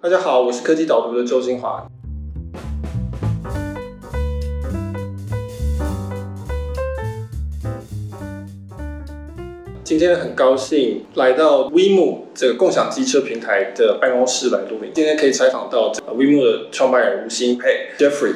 大家好，我是科技导读的周金华。今天很高兴来到 WeMo 这个共享机车平台的办公室来录音。今天可以采访到 WeMo 的创办人吴兴沛 Jeffrey。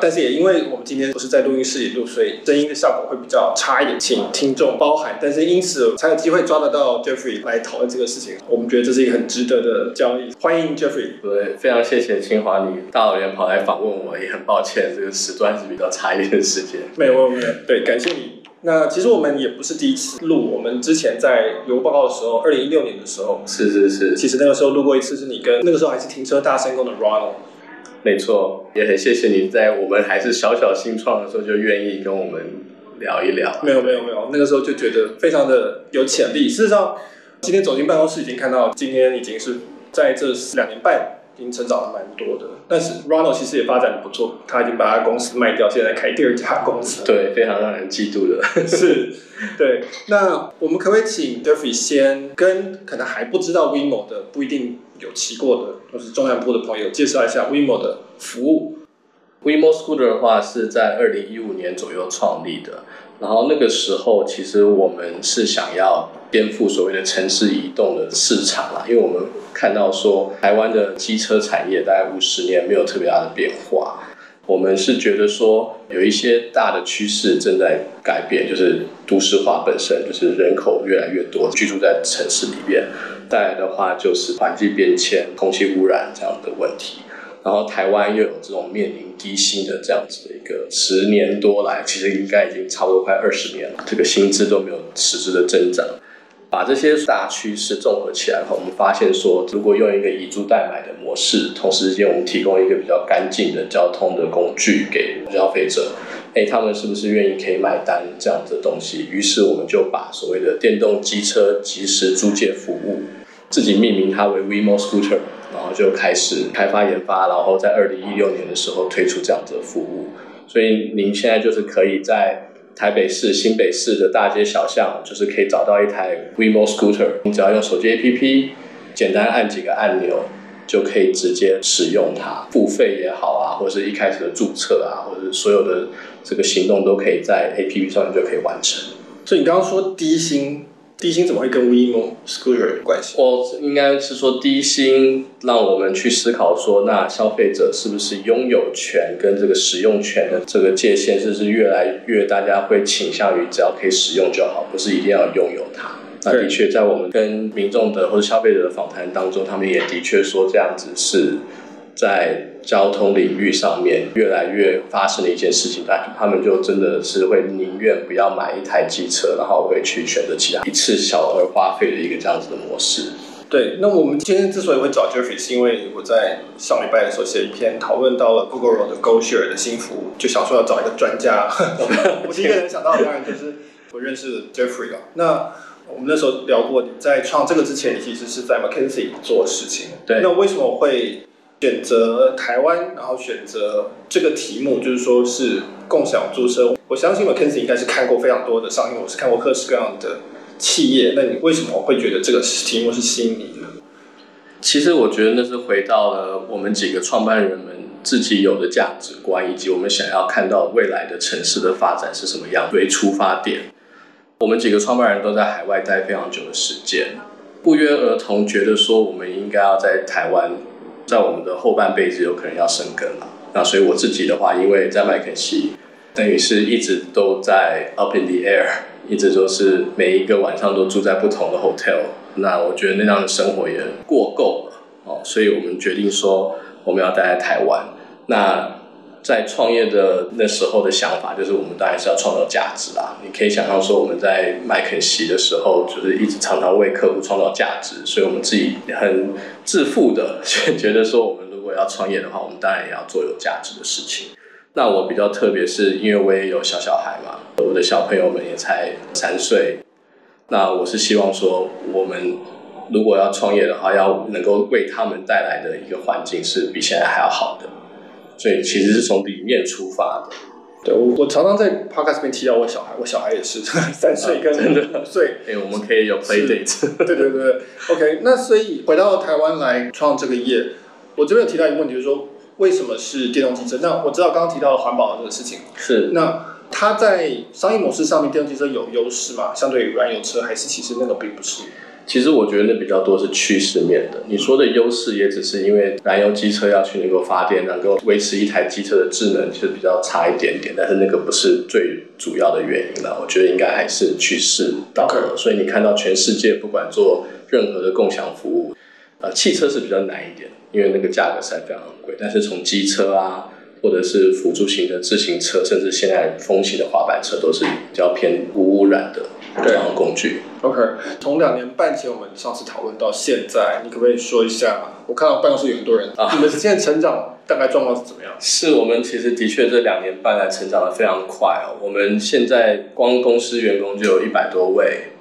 但是也因为我们今天不是在录音室里录，所以声音的效果会比较差一点，请听众包涵。但是因此才有机会抓得到 Jeffrey 来讨论这个事情，我们觉得这是一个很值得的交易。欢迎 Jeffrey。对，非常谢谢清华，你大老远跑来访问我，也很抱歉这个时段是比较差一点的时间。没有没有，对，感谢你。那其实我们也不是第一次录，我们之前在邮报告的时候，二零一六年的时候，是是是，其实那个时候录过一次，是你跟那个时候还是停车大声公的 Ronald。没错，也很谢谢你在我们还是小小新创的时候就愿意跟我们聊一聊。没有没有没有，那个时候就觉得非常的有潜力。事实上，今天走进办公室已经看到，今天已经是在这两年半已经成长了蛮多的。但是 Ronald 其实也发展的不错，他已经把他公司卖掉，现在开第二家公司。对，非常让人嫉妒的。是，对。那我们可不可以请 Jeffrey 先跟可能还不知道 Weemo 的不一定。有骑过的，或是中南部的朋友，介绍一下 WeMo 的服务。WeMo Scooter 的话是在二零一五年左右创立的，然后那个时候其实我们是想要颠覆所谓的城市移动的市场啦，因为我们看到说台湾的机车产业大概五十年没有特别大的变化，我们是觉得说有一些大的趋势正在改变，就是都市化本身，就是人口越来越多居住在城市里面。带来的话就是环境变迁、空气污染这样的问题，然后台湾又有这种面临低薪的这样子的一个十年多来，其实应该已经差不多快二十年了，这个薪资都没有实质的增长。把这些大趋势综合起来后，我们发现说，如果用一个以租代买的模式，同时间我们提供一个比较干净的交通的工具给消费者，哎，他们是不是愿意可以买单这样子的东西？于是我们就把所谓的电动机车即时租借服务。自己命名它为 WeMo Scooter，然后就开始开发研发，然后在二零一六年的时候推出这样子的服务。所以您现在就是可以在台北市、新北市的大街小巷，就是可以找到一台 WeMo Scooter，。你只要用手机 APP，简单按几个按钮，就可以直接使用它。付费也好啊，或者是一开始的注册啊，或者所有的这个行动都可以在 APP 上面就可以完成。所以你刚刚说低薪。低薪怎么会跟 Weemo Scooter 有关系？我应该是说低薪让我们去思考说，那消费者是不是拥有权跟这个使用权的这个界限，是不是越来越大家会倾向于只要可以使用就好，不是一定要拥有它？那的确在我们跟民众的或者消费者的访谈当中，他们也的确说这样子是。在交通领域上面越来越发生的一件事情，但他们就真的是会宁愿不要买一台机车，然后会去选择其他一次小额花费的一个这样子的模式。对，那我们今天之所以会找 Jeffrey，是因为我在上礼拜的时候写一篇讨论到了 Gogoro 的 GoShare 的新服务，就想说要找一个专家。我第一个人想到的当然就是我认识的 Jeffrey 了。那我们那时候聊过，你在创这个之前，你其实是在 McKinsey 做事情。对，那为什么会？选择台湾，然后选择这个题目，就是说是共享租车。我相信 McKinsey 应该是看过非常多的商业，我是看过各式各样的企业。那你为什么会觉得这个题目是吸引你的？其实我觉得那是回到了我们几个创办人们自己有的价值观，以及我们想要看到未来的城市的发展是什么样为出发点。我们几个创办人都在海外待非常久的时间，不约而同觉得说我们应该要在台湾。在我们的后半辈子有可能要生根了，那所以我自己的话，因为在麦肯锡，等于是一直都在 up in the air，一直都是每一个晚上都住在不同的 hotel，那我觉得那样的生活也过够了。哦，所以我们决定说我们要待在台湾。那在创业的那时候的想法，就是我们当然是要创造价值啦。你可以想象说，我们在麦肯锡的时候，就是一直常常为客户创造价值，所以我们自己很自负的觉得说，我们如果要创业的话，我们当然也要做有价值的事情。那我比较特别，是因为我也有小小孩嘛，我的小朋友们也才三岁。那我是希望说，我们如果要创业的话，要能够为他们带来的一个环境是比现在还要好的。所以其实是从里面出发的。对，我我常常在 podcast 边提到我小孩，我小孩也是 三岁跟五岁。哎、啊，我们可以有 play date。对对对，OK。那所以回到台湾来创这个业，我这边有提到一个问题，就是说为什么是电动汽车？那我知道刚刚提到了环保这个事情，是那它在商业模式上面，电动汽车有优势嘛？相对于燃油车，还是其实那个并不是？其实我觉得那比较多是趋势面的。你说的优势也只是因为燃油机车要去能够发电，能够维持一台机车的智能，其实比较差一点点。但是那个不是最主要的原因了。我觉得应该还是趋势到.所以你看到全世界不管做任何的共享服务，呃，汽车是比较难一点，因为那个价格实在非常昂贵。但是从机车啊，或者是辅助型的自行车，甚至现在风行的滑板车，都是比较偏无污染的。这样的工具，OK。从两年半前我们上次讨论到现在，你可不可以说一下？我看到办公室有很多人，啊、你们现在成长大概状况是怎么样？是我们其实的确这两年半来成长的非常快哦。我们现在光公司员工就有一百多位，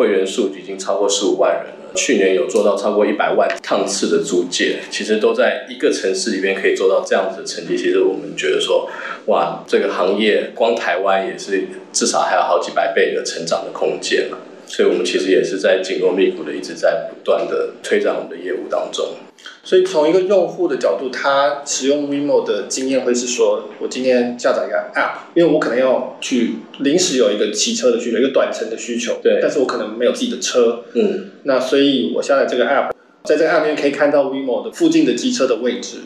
会员数已经超过十五万人了。去年有做到超过一百万趟次的租借，其实都在一个城市里面可以做到这样子的成绩。其实我们觉得说，哇，这个行业光台湾也是至少还有好几百倍的成长的空间了。所以我们其实也是在紧锣密鼓的一直在不断的推展我们的业务当中。所以从一个用户的角度，他使用 WeMo 的经验会是说，我今天下载一个 App，因为我可能要去临时有一个骑车的需求，一个短程的需求，对，但是我可能没有自己的车，嗯，那所以我下载这个 App，在这个 App 里面可以看到 WeMo 的附近的机车的位置，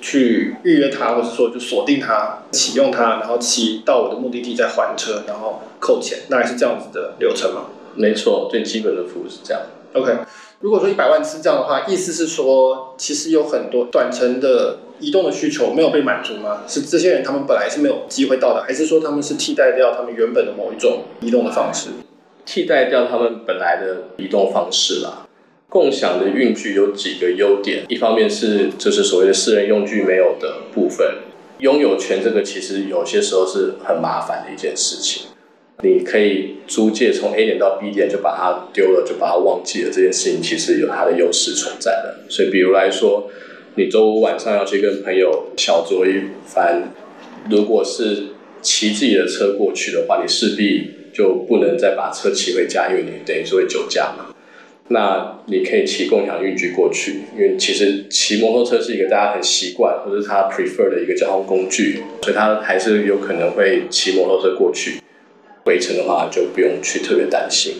去预约它，或者说就锁定它，启用它，然后骑到我的目的地再还车，然后扣钱，那还是这样子的流程吗？没错，最基本的服务是这样。OK。如果说一百万次这样的话，意思是说，其实有很多短程的移动的需求没有被满足吗？是这些人他们本来是没有机会到的，还是说他们是替代掉他们原本的某一种移动的方式？替代掉他们本来的移动方式啦。共享的运具有几个优点，一方面是就是所谓的私人用具没有的部分，拥有权这个其实有些时候是很麻烦的一件事情。你可以租借从 A 点到 B 点就把它丢了，就把它忘记了，这件事情其实有它的优势存在的。所以，比如来说，你周五晚上要去跟朋友小酌一番，如果是骑自己的车过去的话，你势必就不能再把车骑回家，因为你等于是会酒驾嘛。那你可以骑共享运具过去，因为其实骑摩托车是一个大家很习惯或者是他 prefer 的一个交通工具，所以他还是有可能会骑摩托车过去。回程的话就不用去特别担心。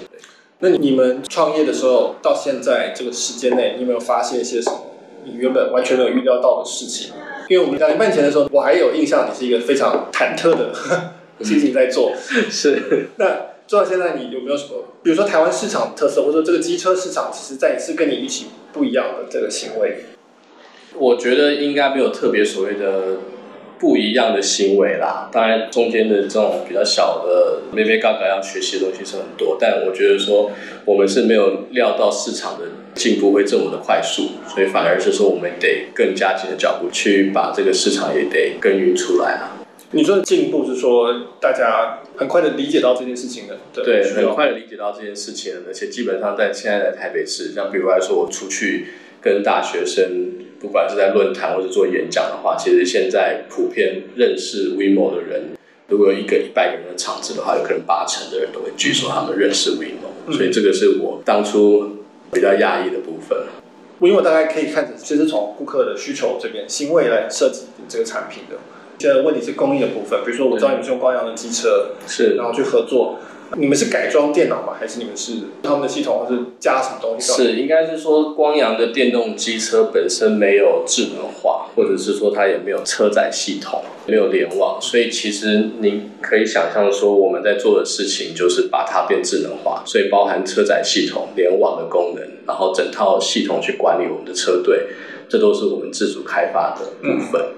那你们创业的时候到现在这个时间内，你有没有发现一些什么你原本完全没有预料到的事情？因为我们两年半前的时候，我还有印象你是一个非常忐忑的 心情在做。是。那做到现在，你有没有什么，比如说台湾市场特色，或者说这个机车市场，其实在一次跟你预期不一样的这个行为？我觉得应该没有特别所谓的。不一样的行为啦，当然中间的这种比较小的眉眉角角要学习的东西是很多，但我觉得说我们是没有料到市场的进步会这么的快速，所以反而是说我们得更加紧的脚步去把这个市场也得耕耘出来啊。你说的进步是说大家很快的理解到这件事情的，对，很快的理解到这件事情，而且基本上在现在的台北市，像比如来说我出去跟大学生。不管是在论坛或者做演讲的话，其实现在普遍认识 WeMo 的人，如果有一个一百个人的场子的话，有可能八成的人都会举手他们认识 WeMo，嗯，所以这个是我当初比较讶异的部分。WeMo 大概可以看成，其实从顾客的需求这边，新未来设计这个产品的。现在问题是工艺的部分，比如说我知道你们是用光阳的机车，是，然后去合作。你们是改装电脑吗？还是你们是他们的系统，还是加什么东西？是，应该是说光阳的电动机车本身没有智能化，或者是说它也没有车载系统，没有联网，所以其实您可以想象说我们在做的事情就是把它变智能化，所以包含车载系统、联网的功能，然后整套系统去管理我们的车队，这都是我们自主开发的部分。嗯。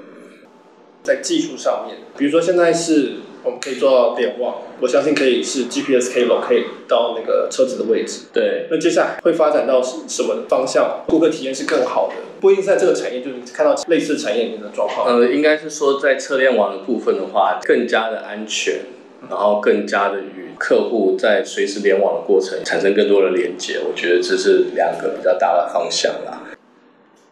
在技术上面，比如说现在是。我们可以做到联网，我相信可以是 GPS 可以 locate 到那个车子的位置。对，那接下来会发展到什么方向？顾客体验是更好的，不一定在这个产业，就是看到类似产业里面的状况。呃，应该是说在车联网的部分的话，更加的安全，然后更加的与客户在随时联网的过程产生更多的连接。我觉得这是两个比较大的方向啦。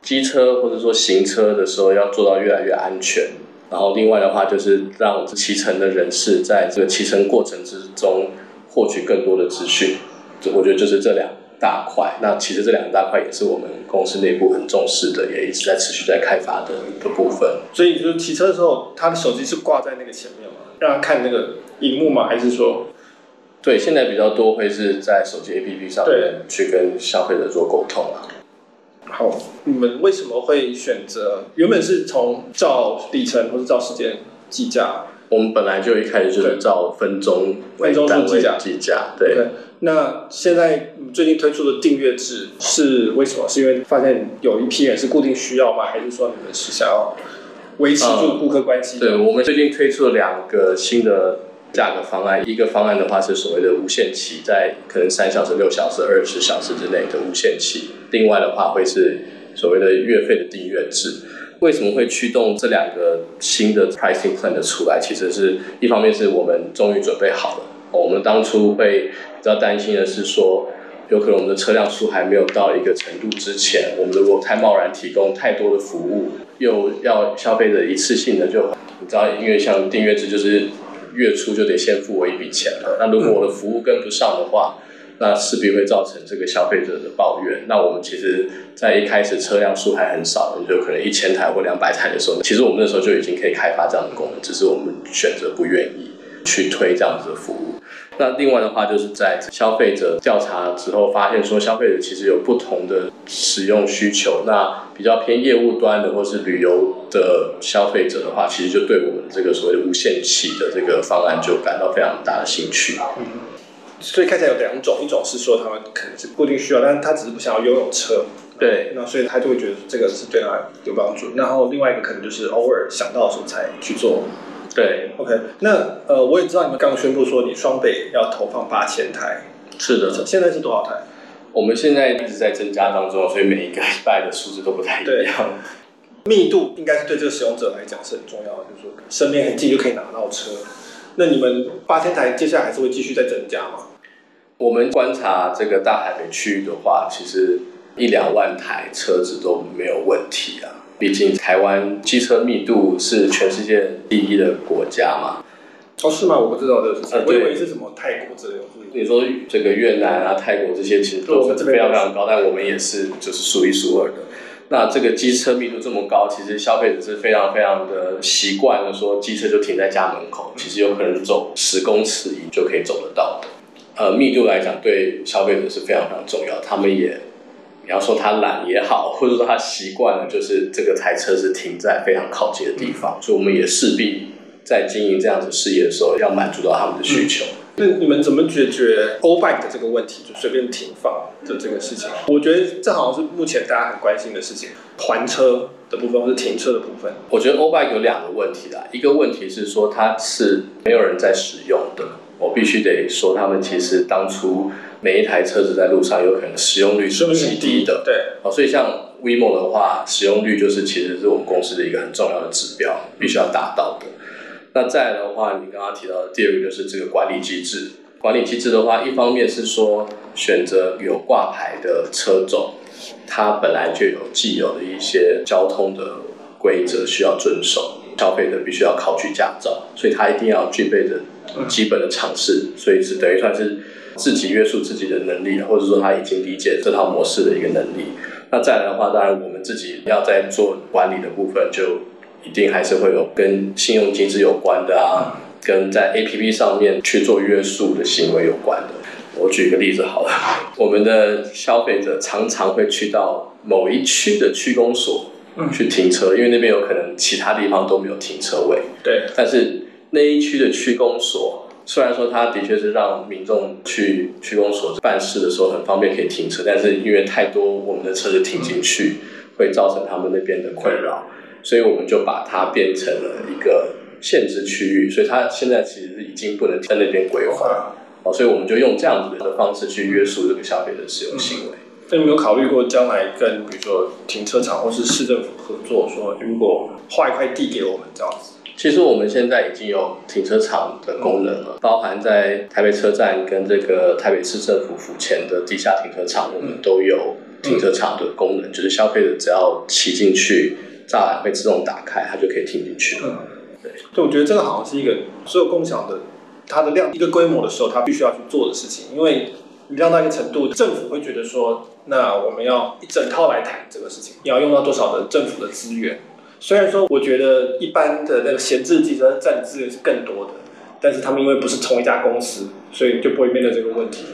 机车或者说行车的时候要做到越来越安全。然后另外的话就是让骑乘的人士在这个骑乘过程之中获取更多的资讯，我觉得就是这两大块。那其实这两大块也是我们公司内部很重视的，也一直在持续在开发的一个部分。所以就是骑车的时候，他的手机是挂在那个前面吗？让他看那个荧幕吗？还是说？对，现在比较多会是在手机 APP 上面去跟消费者做沟通啊。好，你们为什么会选择？原本是从照里程或者照时间计价？我们本来就一开始就是照分钟为单位计价。对。对。那现在最近推出的订阅制是为什么？是因为发现有一批人是固定需要吗？还是说你们是想要维持住顾客关系？嗯，对，我们最近推出了两个新的。价格方案，一个方案的话是所谓的无限期，在可能三小时、六小时、二十小时之内的无限期。另外的话会是所谓的月费的订阅制。为什么会驱动这两个新的 pricing plan 的出来？其实是一方面是我们终于准备好了。我们当初会比较担心的是说，有可能我们的车辆数还没有到一个程度之前，我们如果太贸然提供太多的服务，又要消费者一次性的就你知道，因为像订阅制就是。月初就得先付我一笔钱了。那如果我的服务跟不上的话，那势必会造成这个消费者的抱怨。那我们其实，在一开始车辆数还很少，就可能一千台或两百台的时候，其实我们那时候就已经可以开发这样的功能，只是我们选择不愿意去推这样子的服务。那另外的话，就是在消费者调查之后，发现说消费者其实有不同的使用需求。那比较偏业务端的或是旅游的消费者的话，其实就对我们这个所谓的无限期的这个方案就感到非常大的兴趣。嗯，所以看起来有两种，一种是说他们可能是固定需要，但是他只是不想要拥有车。对，那所以他就会觉得这个是对他有帮助。然后另外一个可能就是偶尔想到的时候才去做。对，OK，那呃，我也知道你们刚宣布说你双北要投放八千台，是的，现在是多少台？我们现在一直在增加当中，所以每一个礼拜的数字都不太一样。对，密度应该是对这个使用者来讲是很重要的，就是说身边很近就可以拿到车。那你们八千台接下来还是会继续再增加吗？我们观察这个大台北区域的话，其实一两万台车子都没有问题啊。毕竟台湾机车密度是全世界第一的国家嘛。哦，是吗？我不知道这个事情。我以为是什么泰国之类的。你说这个越南啊、泰国这些其实都是非常非常高，但我们也是就是数一数二的。那这个机车密度这么高，其实消费者是非常非常的习惯了，说机车就停在家门口，其实有可能走十公尺以就可以走得到的。呃，密度来讲，对消费者是非常非常重要，他们也。你要说他懒也好，或者说他习惯了，就是这个台车是停在非常靠近的地方，所以我们也势必在经营这样子事业的时候，要满足到他们的需求。那你们怎么解决 O-Bike 的这个问题，就随便停放的这个事情？我觉得这好像是目前大家很关心的事情，还车的部分或是停车的部分。我觉得 O-Bike 有两个问题啦，一个问题是说它是没有人在使用的，我必须得说他们其实当初。每一台车子在路上有可能使用率是极低的，对，哦，所以像 WeMo 的话，使用率就是其实是我们公司的一个很重要的指标，必须要达到的。那再来的话，你刚刚提到的第二个就是这个管理机制。管理机制的话，一方面是说选择有挂牌的车种，它本来就有既有的一些交通的规则需要遵守，消费者必须要考取驾照，所以它一定要具备的基本的常识，所以是等于算是。自己约束自己的能力，或者说他已经理解这套模式的一个能力。那再来的话，当然我们自己要在做管理的部分，就一定还是会有跟信用机制有关的啊，跟在 APP 上面去做约束的行为有关的。我举一个例子好了，我们的消费者常常会去到某一区的区公所去停车，因为那边有可能其他地方都没有停车位。对，但是那一区的区公所。虽然说它的确是让民众去区公所办事的时候很方便可以停车，但是因为太多我们的车子停进去，会造成他们那边的困扰，所以我们就把它变成了一个限制区域，所以它现在其实已经不能在那边规划，哦，所以我们就用这样子的方式去约束这个消费者使用行为。那你有没有考虑过将来跟比如说停车场或是市政府合作，说如果划一块地给我们这样子？其实我们现在已经有停车场的功能了，包含在台北车站跟这个台北市政府府前的地下停车场，我们都有停车场的功能，就是消费者只要骑进去，栅栏会自动打开，它就可以停进去了。对，就，我觉得这个好像是一个所有共享的它的量一个规模的时候，它必须要去做的事情，因为你量到一个程度，政府会觉得说，那我们要一整套来谈这个事情，你要用到多少的政府的资源？虽然说我觉得一般的那个闲置机车占的资源是更多的，但是他们因为不是同一家公司，所以就不会面对这个问题。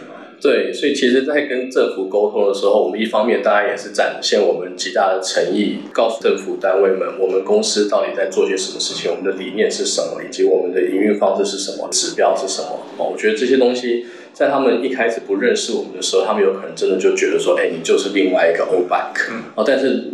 对，所以其实，在跟政府沟通的时候，我们一方面当然也是展现我们极大的诚意，告诉政府单位们，我们公司到底在做些什么事情，我们的理念是什么，以及我们的营运方式是什么，指标是什么。哦，我觉得这些东西，在他们一开始不认识我们的时候，他们有可能真的就觉得说，哎，你就是另外一个欧拜克。哦，但是。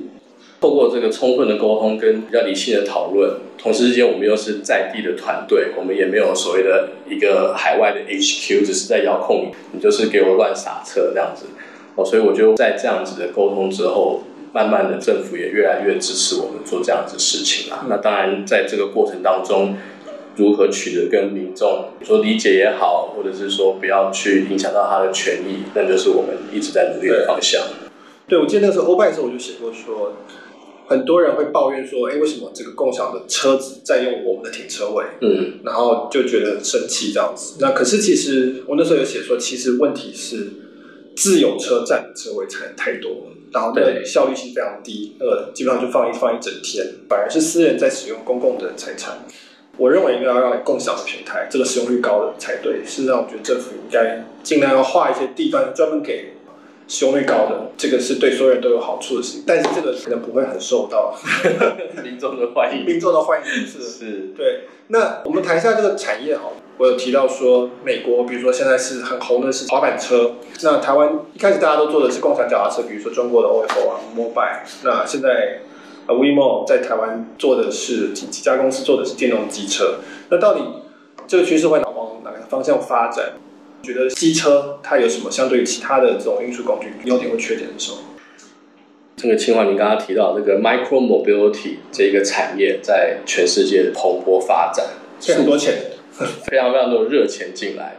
透过这个充分的沟通跟比较理性的讨论，同时之间我们又是在地的团队，我们也没有所谓的一个海外的 HQ，只是在遥控你，你就是给我乱撒车这样子。哦，所以我就在这样子的沟通之后，慢慢的政府也越来越支持我们做这样子事情啊。那当然在这个过程当中，如何取得跟民众说理解也好，或者是说不要去影响到他的权益，那就是我们一直在努力的方向。对，对我记得那个时候欧拜的时候，我就写过说。很多人会抱怨说：“哎，为什么这个共享的车子占用我们的停车位？”嗯，然后就觉得很生气这样子。那可是其实我那时候有写说，其实问题是自有车占的车位才太多，然后对效率性非常低，呃，基本上就放一放一整天，反而是私人在使用公共的财产。我认为应该要让共享的平台，这个使用率高的才对。事实上，我觉得政府应该尽量要划一些地段专门给。使用率高的，这个是对所有人都有好处的事情，但是这个可能不会很受到 民众的欢迎。民众的欢迎是是，对。那我们谈一下这个产业好，我有提到说，美国比如说现在是很红的是滑板车，那台湾一开始大家都做的是共享脚踏车，比如说中国的 ofo 啊，Mobike。那现在呃 WeMo 在台湾做的是几几家公司做的是电动机车，那到底这个趋势会往哪个方向发展？觉得机车它有什么相对于其他的这种运输工具优点或缺点的时候？这个清华，你刚刚提到这个 micro mobility 这一个产业在全世界蓬勃发展，很多钱，非常非常多热钱进来。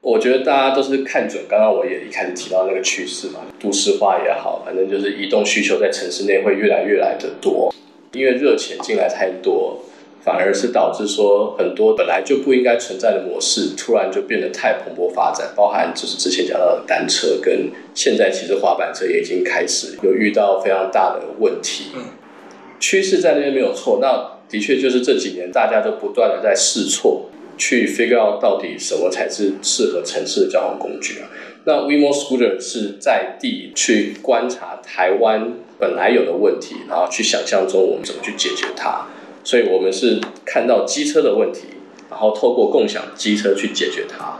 我觉得大家都是看准，刚刚我也一开始提到那个趋势嘛，都市化也好，反正就是移动需求在城市内会越来越来的多，因为热钱进来太多。反而是导致说很多本来就不应该存在的模式，突然就变得太蓬勃发展，包含就是之前讲到的单车，跟现在其实滑板车也已经开始有遇到非常大的问题。嗯，趋势在那边没有错，那的确就是这几年大家都不断的在试错，去 figure out 到底什么才是适合城市的交通工具啊。那 WeMo Scooter 是在地去观察台湾本来有的问题，然后去想象中我们怎么去解决它。所以我们是看到机车的问题，然后透过共享机车去解决它。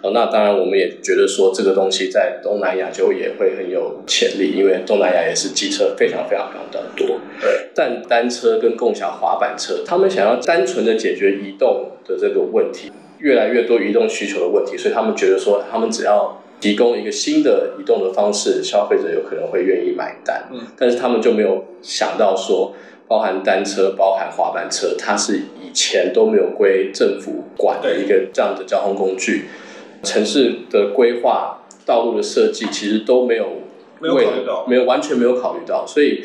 哦，那当然我们也觉得说这个东西在东南亚就也会很有潜力，因为东南亚也是机车非常非常非常的多。对。但单车跟共享滑板车，他们想要单纯的解决移动的这个问题，越来越多移动需求的问题，所以他们觉得说，他们只要提供一个新的移动的方式，消费者有可能会愿意买单。嗯。但是他们就没有想到说。包含单车、包含滑板车，它是以前都没有归政府管的一个这样的交通工具。城市的规划、道路的设计，其实都没有没有考虑到，没有完全没有考虑到，所以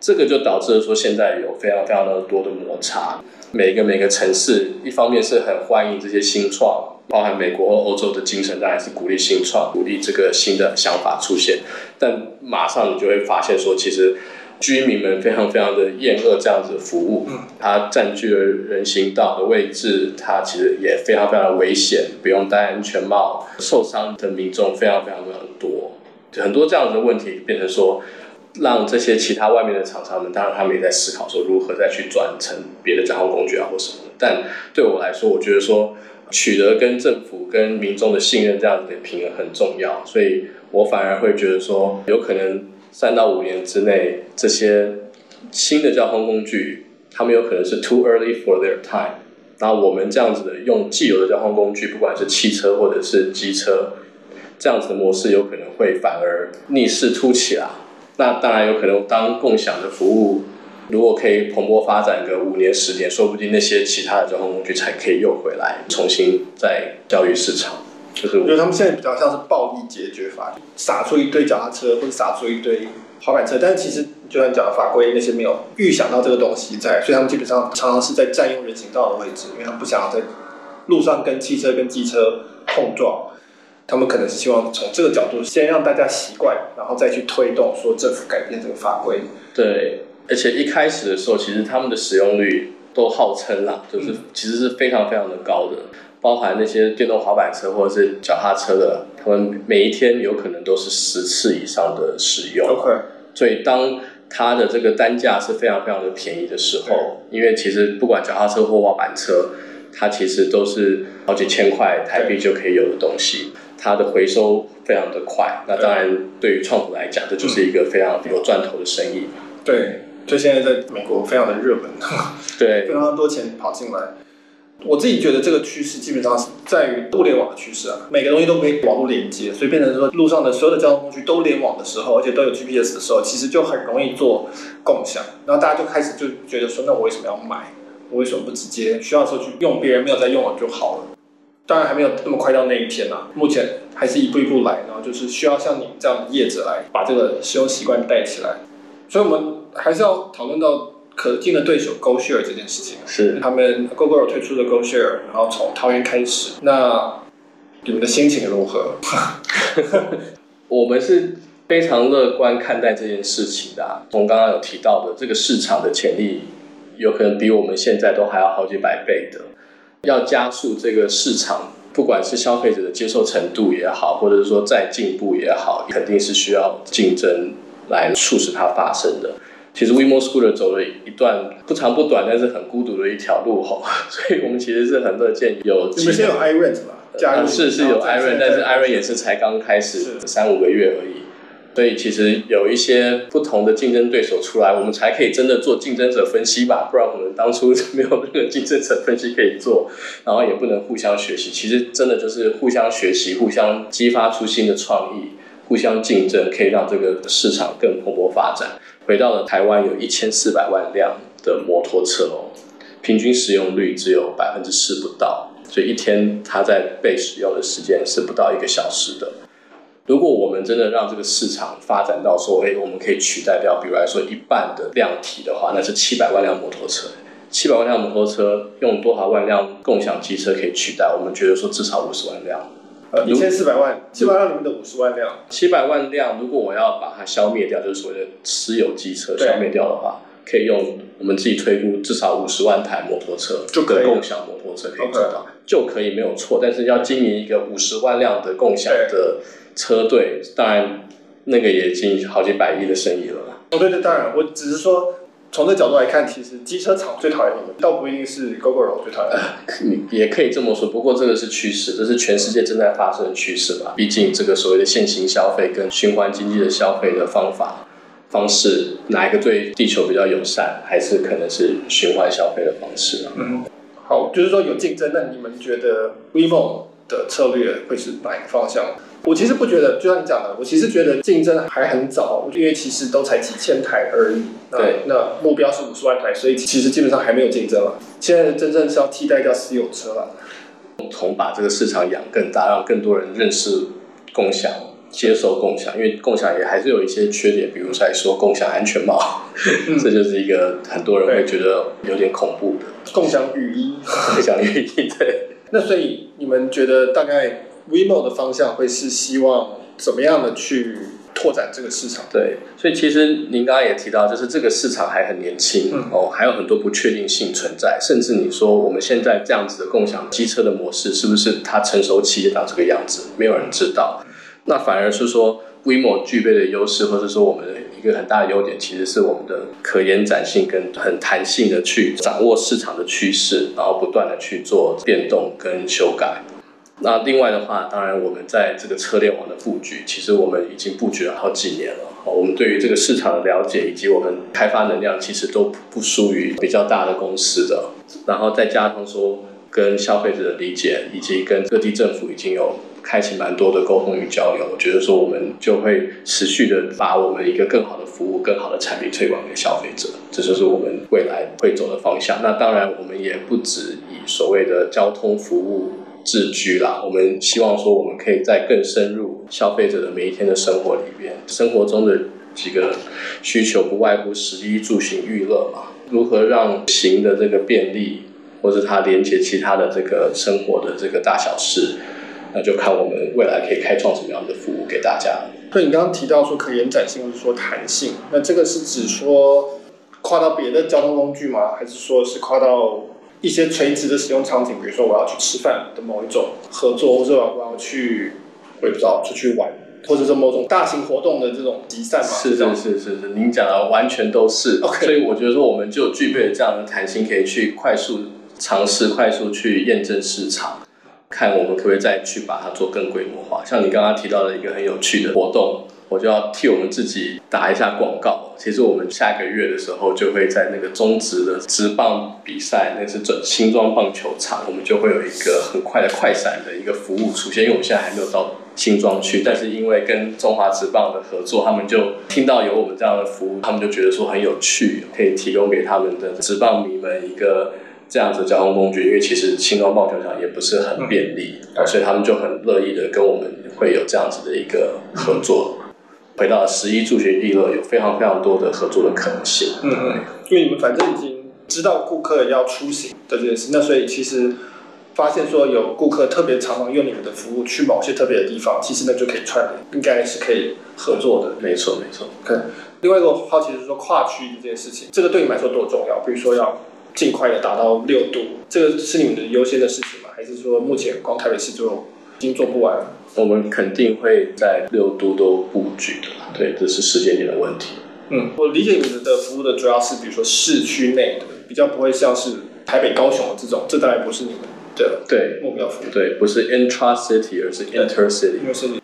这个就导致了说现在有非常非常的多的摩擦。每个每个城市，一方面是很欢迎这些新创，包含美国和欧洲的精神，当然是鼓励新创，鼓励这个新的想法出现。但马上你就会发现说，其实。居民们非常非常的厌恶这样子的服务，它占据了人行道的位置，它其实也非常非常的危险，不用戴安全帽，受伤的民众非常非常非常多，很多这样子的问题变成说，让这些其他外面的厂商们，当然他们也在思考说如何再去转成别的交通工具啊或什么的，但对我来说，我觉得说取得跟政府跟民众的信任这样子的平衡很重要，所以我反而会觉得说有可能。三到五年之内，这些新的交通工具，他们有可能是 too early for their time。那我们这样子的用既有的交通工具，不管是汽车或者是机车，这样子的模式有可能会反而逆势突起啊。那当然有可能，当共享的服务如果可以蓬勃发展个五年十年，说不定那些其他的交通工具才可以又回来，重新再教育市场。就是我，觉得他们现在比较像是暴力解决法，撒出一堆脚踏车或者撒出一堆滑板车，但是其实就像讲的法规那些没有预想到这个东西在，所以他们基本上常常是在占用人行道的位置，因为他们不想要在路上跟汽车跟机车碰撞。他们可能是希望从这个角度先让大家习惯，然后再去推动说政府改变这个法规。对，而且一开始的时候，其实他们的使用率都号称啦，就是其实是非常非常的高的，包含那些电动滑板车或者是脚踏车的，他们每一天有可能都是十次以上的使用。OK，所以当它的这个单价是非常非常的便宜的时候，因为其实不管脚踏车或滑板车，它其实都是好几千块台币就可以有的东西，它的回收非常的快。那当然，对于创普来讲，这就是一个非常有赚头的生意。对，就现在在美国非常的热门，对，非常多钱跑进来。我自己觉得这个趋势基本上是在于物联网的趋势啊，每个东西都可以网络连接，所以变成说路上的所有的交通工具都联网的时候，而且都有 GPS 的时候，其实就很容易做共享。然后大家就开始就觉得说，那我为什么要买？我为什么不直接需要的时候去用别人没有在用了就好了？当然还没有那么快到那一天啊，目前还是一步一步来，然后就是需要像你这样的业者来把这个使用习惯带起来。所以我们还是要讨论到可敬的对手 GoShare 这件事情。是他们 Gogoro 推出的 GoShare，然后从桃园开始。那你们的心情如何？我们是非常乐观看待这件事情的啊。从刚刚有提到的这个市场的潜力。有可能比我们现在都还要好几百倍的，要加速这个市场，不管是消费者的接受程度也好，或者是说再进步也好，肯定是需要竞争来促使它发生的。其实 WeMo Scooter 走了一段不长不短，但是很孤独的一条路吼，所以我们其实是很乐见有。你们先有 iRent 吧？加入是是有 iRent，但是 iRent 也是才刚开始三五个月而已。所以其实有一些不同的竞争对手出来，我们才可以真的做竞争者分析吧。不然我们当初没有那个竞争者分析可以做，然后也不能互相学习。其实真的就是互相学习，互相激发出新的创意，互相竞争，可以让这个市场更蓬勃发展。回到了台湾，有一千四百万辆的摩托车哦，平均使用率只有百分之四不到，所以一天它在被使用的时间是不到一个小时的。如果我们真的让这个市场发展到说，哎，我们可以取代掉，比如来说一半的量体的话，那是七百万辆摩托车。七百万辆摩托车用多少万辆共享机车可以取代？我们觉得说至少五十万辆。呃，一千四百万，七百万里面的五十万辆。七百万辆，如果我要把它消灭掉，就是所谓的私有机车消灭掉的话，可以用我们自己推估至少五十万台摩托车就可以共享摩托车可以做到，就可以没有错。但是要经营一个五十万辆的共享的。车队当然，那个也已经好几百亿的生意了。哦，对对，当然，我只是说从这角度来看，其实机车厂最讨厌你们，倒不一定是 Gogoro 最讨厌。你也可以这么说，不过这个是趋势，这是全世界正在发生的趋势吧。毕竟这个所谓的现行消费跟循环经济的消费的方法方式，哪一个对地球比较友善，还是可能是循环消费的方式啊？嗯，好，就是说有竞争，那你们觉得 WeMo 的策略会是哪一个方向？我其实不觉得，就像你讲的，我其实觉得竞争还很早，因为其实都才几千台而已。对，那目标是五十万台，所以其实基本上还没有竞争了。现在真正是要替代掉私有车了，从把这个市场养更大，让更多人认识共享、接受共享，因为共享也还是有一些缺点，比如说来说共享安全帽，嗯、这就是一个很多人会觉得有点恐怖的。共享雨衣，共享雨衣，对。那所以你们觉得大概？WeMo 的方向会是希望怎么样的去拓展这个市场？对，所以其实您刚刚也提到，就是这个市场还很年轻，嗯、哦，还有很多不确定性存在。甚至你说我们现在这样子的共享机车的模式，是不是它成熟期也长这个样子？没有人知道。那反而是说，WeMo 具备的优势，或者说我们的一个很大的优点，其实是我们的可延展性跟很弹性的去掌握市场的趋势，然后不断的去做变动跟修改。那另外的话，当然我们在这个车联网的布局，其实我们已经布局了好几年了。我们对于这个市场的了解，以及我们开发能量，其实都不输于比较大的公司的。然后再加上说，跟消费者的理解，以及跟各地政府已经有开启蛮多的沟通与交流，我觉得说我们就会持续的把我们一个更好的服务、更好的产品推广给消费者，这就是我们未来会走的方向。那当然，我们也不止以所谓的交通服务。自居啦，我们希望说，我们可以在更深入消费者的每一天的生活里边，生活中的几个需求不外乎食衣住行娱乐嘛，如何让行的这个便利，或者它连接其他的这个生活的这个大小事，那就看我们未来可以开创什么样的服务给大家。对，你刚刚提到说可延展性，或者说弹性，那这个是指说跨到别的交通工具吗？还是说是跨到一些垂直的使用场景？比如说我要去吃饭的某一种合作，或者我要去，我也不知道出去玩。或者是某种大型活动的这种集散嘛？是是是是是，您讲的完全都是。Okay. 所以我觉得说，我们就具备了这样的弹性，可以去快速尝试、快速去验证市场，看我们可不可以再去把它做更规模化。像你刚刚提到的一个很有趣的活动。我就要替我们自己打一下广告。其实我们下个月的时候就会在那个中职的职棒比赛，那是准新庄棒球场，我们就会有一个很快的快闪的一个服务出现。因为我们现在还没有到新庄去，但是因为跟中华职棒的合作，他们就听到有我们这样的服务，他们就觉得说很有趣，可以提供给他们的职棒迷们一个这样子的交通工具。因为其实新庄棒球场也不是很便利，嗯，所以他们就很乐意的跟我们会有这样子的一个合作。回到十一助学娱乐，有非常非常多的合作的可能性。嗯嗯，因为你们反正已经知道顾客要出行的这件事，那所以其实发现说有顾客特别常常用你们的服务去某些特别的地方，其实那就可以串联，应该是可以合作的。没错没错。OK，另外一个好奇是说跨区这件事情，这个对你们来说多重要？比如说要尽快的达到六度，这个是你们的优先的事情吗？还是说目前光台北市就已经做不完了？我们肯定会在六都都布局的，对，这是时间点的问题。嗯，我理解你们的服务的主要是，比如说市区内的，比较不会像是台北、高雄的这种，这当然不是你们的对目标服务，对，不是 intra city，而是 inter city。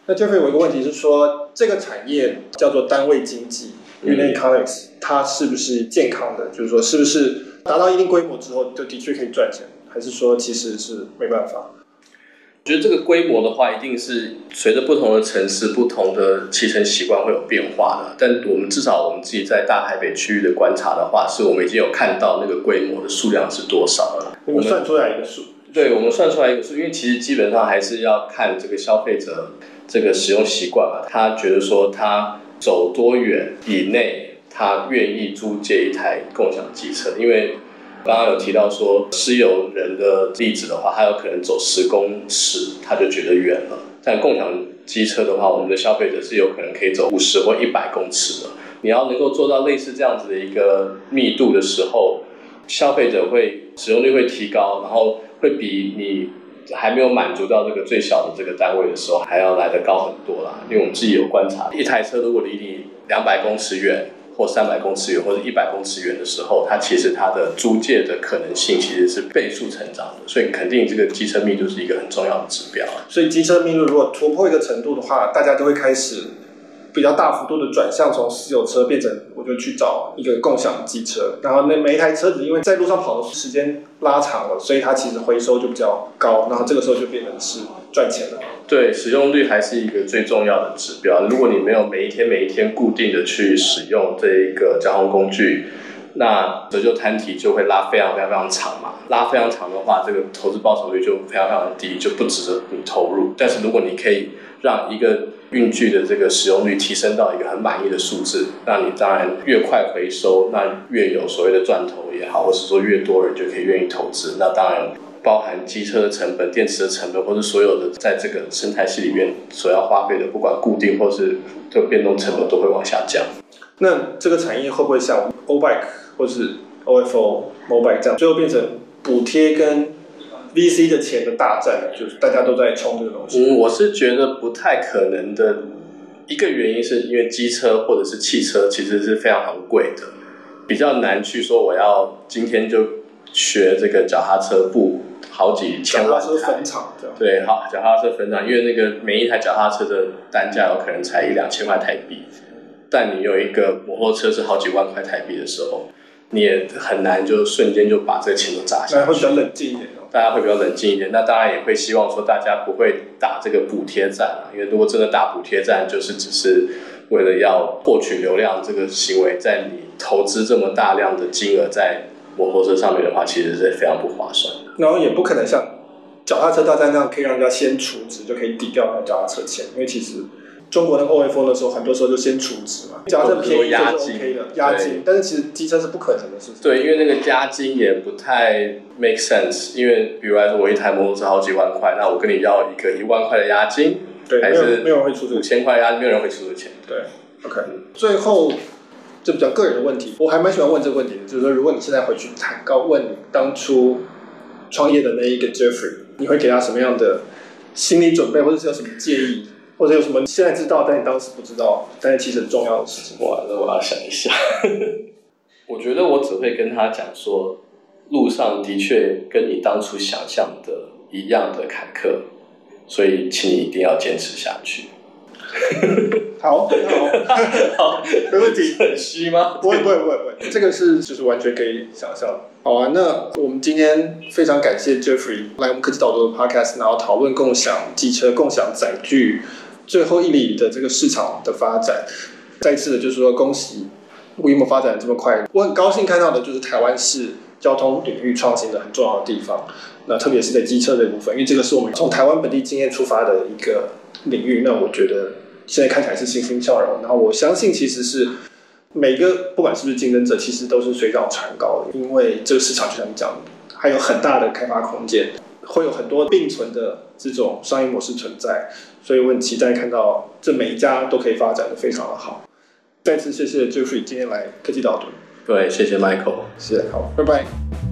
那 Jeffrey 有一个问题是说，这个产业叫做单位经济 unit economics，它是不是健康的？就是说，是不是达到一定规模之后，就的确可以赚钱？还是说，其实是没办法？我觉得这个规模的话，一定是随着不同的城市、不同的骑乘习惯会有变化的。但我们至少我们自己在大台北区域的观察的话，是我们已经有看到那个规模的数量是多少了。我们算出来一个数，对，我们算出来一个数，因为其实基本上还是要看这个消费者这个使用习惯嘛。他觉得说他走多远以内，他愿意租借一台共享机车，因为。刚刚有提到说，私有人的例子的话，他有可能走十公尺，他就觉得远了。但共享机车的话，我们的消费者是有可能可以走五十或一百公尺的。你要能够做到类似这样子的一个密度的时候，消费者会使用率会提高，然后会比你还没有满足到这个最小的这个单位的时候还要来得高很多啦。因为我们自己有观察，一台车如果离你两百公尺远。或三百公尺远，或者一百公尺远的时候，它其实它的租借的可能性其实是倍数成长的，所以肯定这个机车密度是一个很重要的指标。所以机车密度如果突破一个程度的话，大家都会开始比较大幅度的转向，从私有车变成我就去找一个共享机车，然后那每一台车子因为在路上跑的时间拉长了，所以它其实回收就比较高，然后这个时候就变成是赚钱了。对，使用率还是一个最重要的指标。如果你没有每一天每一天固定的去使用这一个交通工具，那折旧摊提就会拉非常非常非常长嘛。拉非常长的话，这个投资报酬率就非常非常低，就不值得你投入。但是如果你可以让一个运具的这个使用率提升到一个很满意的数字，那你当然越快回收，那越有所谓的赚头也好，或是说越多人就可以愿意投资，那当然。包含机车的成本、电池的成本，或者所有的在这个生态系里面所要花费的，不管固定或是这个变动成本，都会往下降。那这个产业会不会像 O-Bike 或是 OFO、Mobike 这样，最后变成补贴跟 VC 的钱的大战？就是大家都在冲这个东西。嗯，我是觉得不太可能的。一个原因是因为机车或者是汽车其实是非常昂贵的，比较难去说我要今天就学这个脚踏车步。好几千万台，对，好，脚踏车分厂，因为那个每一台脚踏车的单价有可能才一两千块台币，但你有一个摩托车是好几万块台币的时候，你也很难就瞬间就把这个钱都砸下去。会比较冷静一点，大家会比较冷静一点，那当然也会希望说大家不会打这个补贴战啊，因为如果真的打补贴战，就是只是为了要获取流量这个行为，在你投资这么大量的金额在摩托车上面的话，其实是非常不划算。然后也不可能像脚踏车大战那样，可以让人家先储值就可以抵掉那脚踏车钱，因为其实中国那个 OFO 的时候，很多时候就先储值嘛，只要是便宜就是 OK 的押金，但是其实机车是不可能的事情。对，因为那个押金也不太 make sense，因为比如来说我一台摩托车好几万块，那我跟你要一个一万块的押金，对，还是没有人会出这个五千块押金，没有人会出这个钱。对，OK，最后。就比较个人的问题，我还蛮喜欢问这个问题的，就是说，如果你现在回去谈高问你当初创业的那一个 Jeffrey，你会给他什么样的心理准备，或者是有什么建议，或者有什么现在知道但你当时不知道，但是其实很重要的事情？哇，那我要想一下。我觉得我只会跟他讲说，路上的确跟你当初想象的一样的坎坷，所以请你一定要坚持下去。好，好，好，没问题。很虚吗？不会，不会，不会，不会。这个是就是完全可以想象。好啊，那我们今天非常感谢 Jeffrey 来我们科技岛读的 Podcast，然后讨论共享机车、共享载具最后一里的这个市场的发展。再次的就是说，恭喜 WeMo 发展这么快。我很高兴看到的就是台湾是交通领域创新的很重要的地方。那特别是在机车这部分，因为这个是我们从台湾本地经验出发的一个领域。那我觉得。现在看起来是欣欣向荣，然后我相信其实是每个不管是不是竞争者，其实都是水涨船高的，因为这个市场就像你讲的，还有很大的开发空间，会有很多并存的这种商业模式存在，所以我很期待看到这每一家都可以发展的非常的好。再次谢谢 Jeffrey 今天来科技导读，对，谢谢 Michael，谢谢，好，拜拜。